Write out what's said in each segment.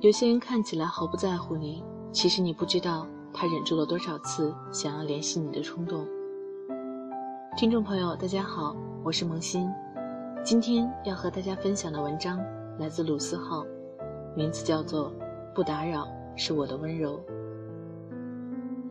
有些人看起来毫不在乎你，其实你不知道他忍住了多少次想要联系你的冲动。听众朋友，大家好，我是萌新，今天要和大家分享的文章来自鲁思浩，名字叫做《不打扰是我的温柔》。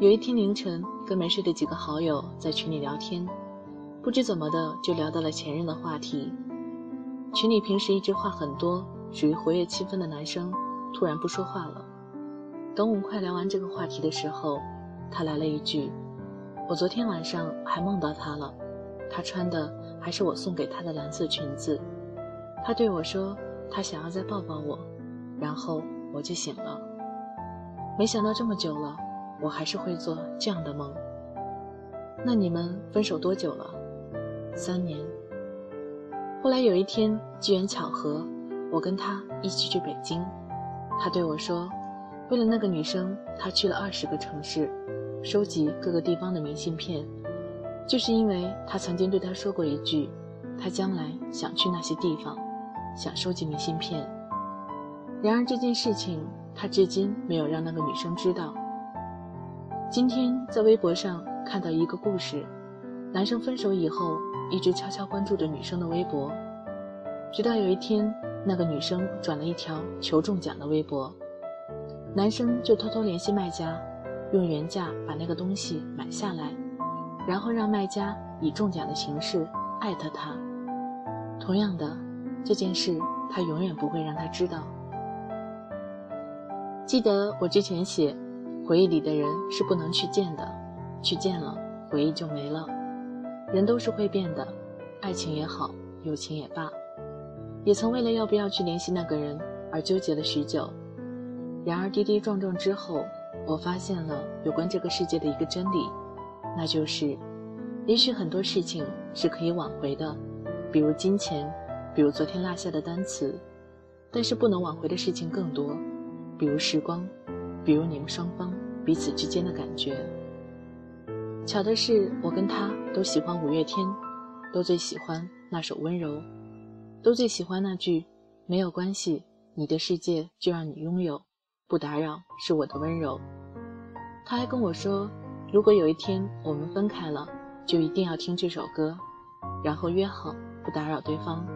有一天凌晨，跟没睡的几个好友在群里聊天，不知怎么的就聊到了前任的话题。群里平时一直话很多、属于活跃气氛的男生，突然不说话了。等我们快聊完这个话题的时候，他来了一句。我昨天晚上还梦到他了，他穿的还是我送给他的蓝色裙子。他对我说，他想要再抱抱我，然后我就醒了。没想到这么久了，我还是会做这样的梦。那你们分手多久了？三年。后来有一天机缘巧合，我跟他一起去北京，他对我说，为了那个女生，他去了二十个城市。收集各个地方的明信片，就是因为他曾经对他说过一句，他将来想去那些地方，想收集明信片。然而这件事情他至今没有让那个女生知道。今天在微博上看到一个故事，男生分手以后一直悄悄关注着女生的微博，直到有一天那个女生转了一条求中奖的微博，男生就偷偷联系卖家。用原价把那个东西买下来，然后让卖家以中奖的形式艾特他。同样的，这件事他永远不会让他知道。记得我之前写，回忆里的人是不能去见的，去见了回忆就没了。人都是会变的，爱情也好，友情也罢，也曾为了要不要去联系那个人而纠结了许久。然而跌跌撞撞之后。我发现了有关这个世界的一个真理，那就是，也许很多事情是可以挽回的，比如金钱，比如昨天落下的单词，但是不能挽回的事情更多，比如时光，比如你们双方彼此之间的感觉。巧的是，我跟他都喜欢五月天，都最喜欢那首《温柔》，都最喜欢那句“没有关系，你的世界就让你拥有”。不打扰是我的温柔。他还跟我说，如果有一天我们分开了，就一定要听这首歌，然后约好不打扰对方。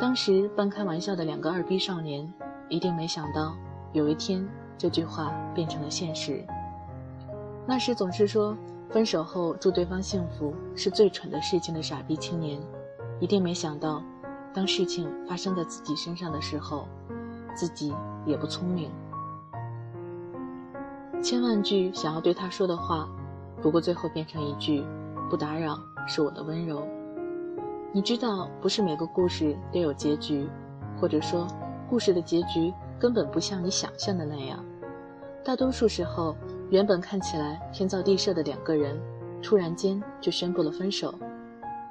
当时半开玩笑的两个二逼少年，一定没想到有一天这句话变成了现实。那时总是说分手后祝对方幸福是最蠢的事情的傻逼青年，一定没想到，当事情发生在自己身上的时候。自己也不聪明，千万句想要对他说的话，不过最后变成一句“不打扰是我的温柔”。你知道，不是每个故事都有结局，或者说，故事的结局根本不像你想象的那样。大多数时候，原本看起来天造地设的两个人，突然间就宣布了分手，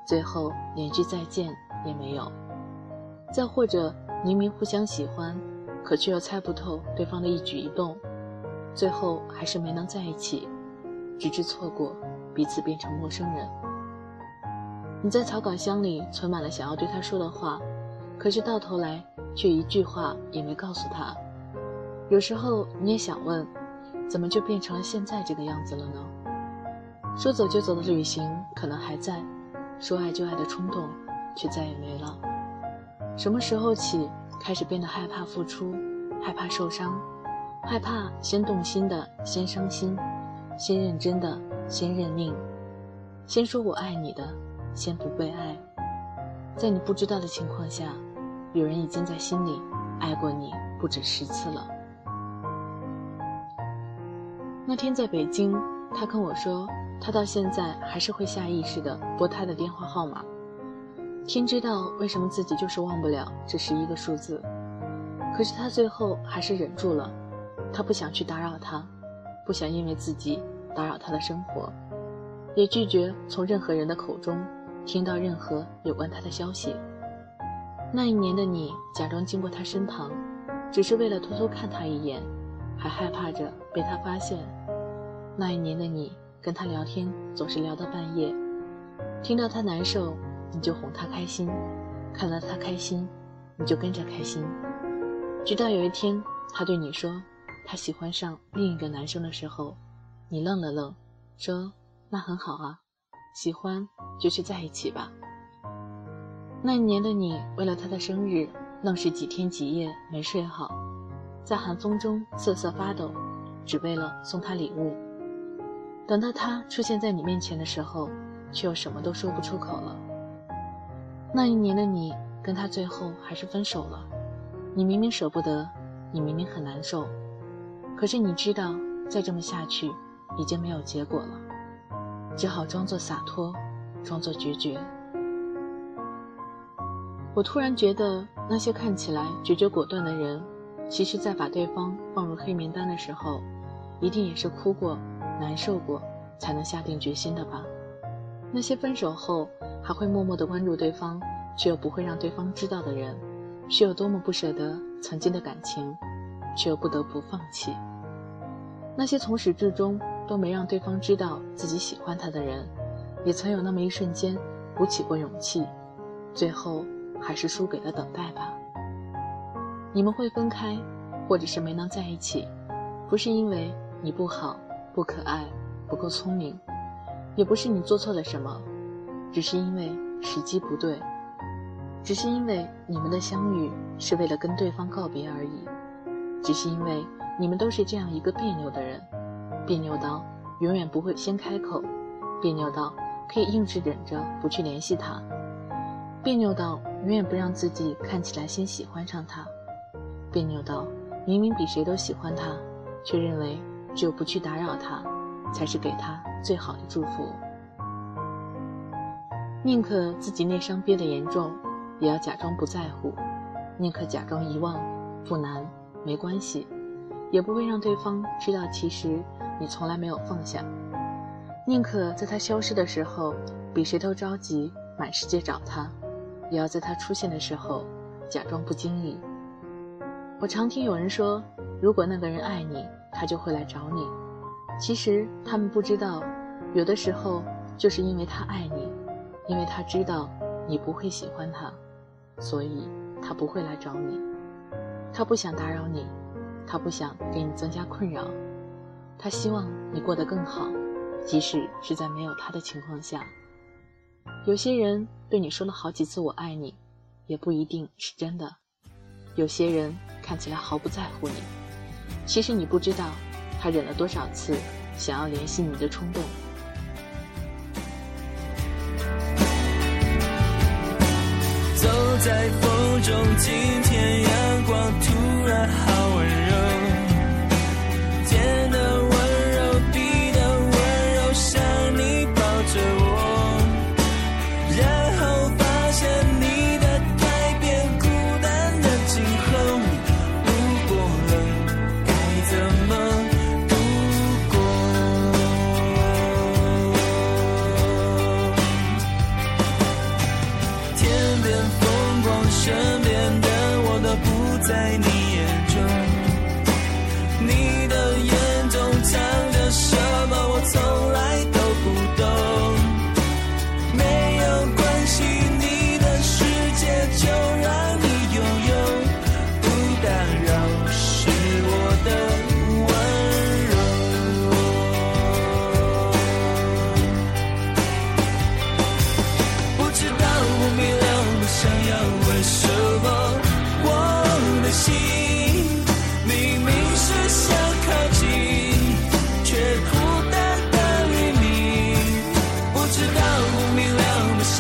最后连句再见也没有。再或者，明明互相喜欢。可却又猜不透对方的一举一动，最后还是没能在一起，直至错过，彼此变成陌生人。你在草稿箱里存满了想要对他说的话，可是到头来却一句话也没告诉他。有时候你也想问，怎么就变成了现在这个样子了呢？说走就走的旅行可能还在，说爱就爱的冲动却再也没了。什么时候起？开始变得害怕付出，害怕受伤，害怕先动心的先伤心，先认真的先认命，先说我爱你的先不被爱。在你不知道的情况下，有人已经在心里爱过你不止十次了。那天在北京，他跟我说，他到现在还是会下意识的拨他的电话号码。天知道为什么自己就是忘不了这十一个数字，可是他最后还是忍住了。他不想去打扰他，不想因为自己打扰他的生活，也拒绝从任何人的口中听到任何有关他的消息。那一年的你，假装经过他身旁，只是为了偷偷看他一眼，还害怕着被他发现。那一年的你，跟他聊天总是聊到半夜，听到他难受。你就哄他开心，看到他开心，你就跟着开心，直到有一天他对你说他喜欢上另一个男生的时候，你愣了愣，说那很好啊，喜欢就去在一起吧。那一年的你为了他的生日，愣是几天几夜没睡好，在寒风中瑟瑟发抖，只为了送他礼物。等到他出现在你面前的时候，却又什么都说不出口了。那一年的你跟他最后还是分手了，你明明舍不得，你明明很难受，可是你知道再这么下去已经没有结果了，只好装作洒脱，装作决绝。我突然觉得那些看起来决绝果断的人，其实在把对方放入黑名单的时候，一定也是哭过、难受过，才能下定决心的吧。那些分手后还会默默的关注对方，却又不会让对方知道的人，是有多么不舍得曾经的感情，却又不得不放弃。那些从始至终都没让对方知道自己喜欢他的人，也曾有那么一瞬间鼓起过勇气，最后还是输给了等待吧。你们会分开，或者是没能在一起，不是因为你不好、不可爱、不够聪明。也不是你做错了什么，只是因为时机不对，只是因为你们的相遇是为了跟对方告别而已，只是因为你们都是这样一个别扭的人，别扭到永远不会先开口，别扭到可以硬是忍着不去联系他，别扭到永远不让自己看起来先喜欢上他，别扭到明明比谁都喜欢他，却认为只有不去打扰他。才是给他最好的祝福。宁可自己内伤憋得严重，也要假装不在乎；宁可假装遗忘，不难，没关系，也不会让对方知道其实你从来没有放下。宁可在他消失的时候比谁都着急，满世界找他，也要在他出现的时候假装不经意。我常听有人说，如果那个人爱你，他就会来找你。其实他们不知道，有的时候就是因为他爱你，因为他知道你不会喜欢他，所以他不会来找你。他不想打扰你，他不想给你增加困扰，他希望你过得更好，即使是在没有他的情况下。有些人对你说了好几次“我爱你”，也不一定是真的。有些人看起来毫不在乎你，其实你不知道。他忍了多少次想要联系你的冲动？走在风中。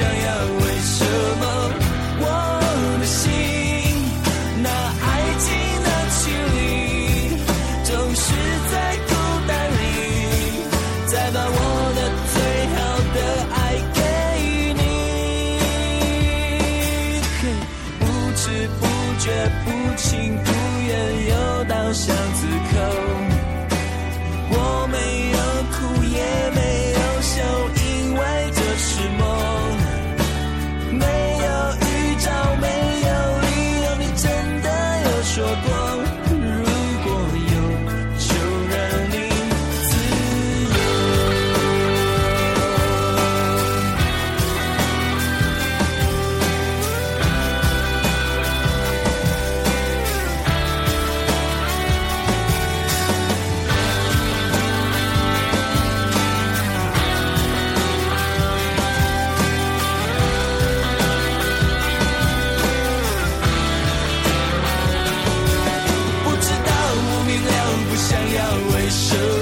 想要，为什么我的心，那爱情的距离，总是在孤单里，再把我的最好的爱给你，不知不觉，不情不愿又到夏。不想要，为什么？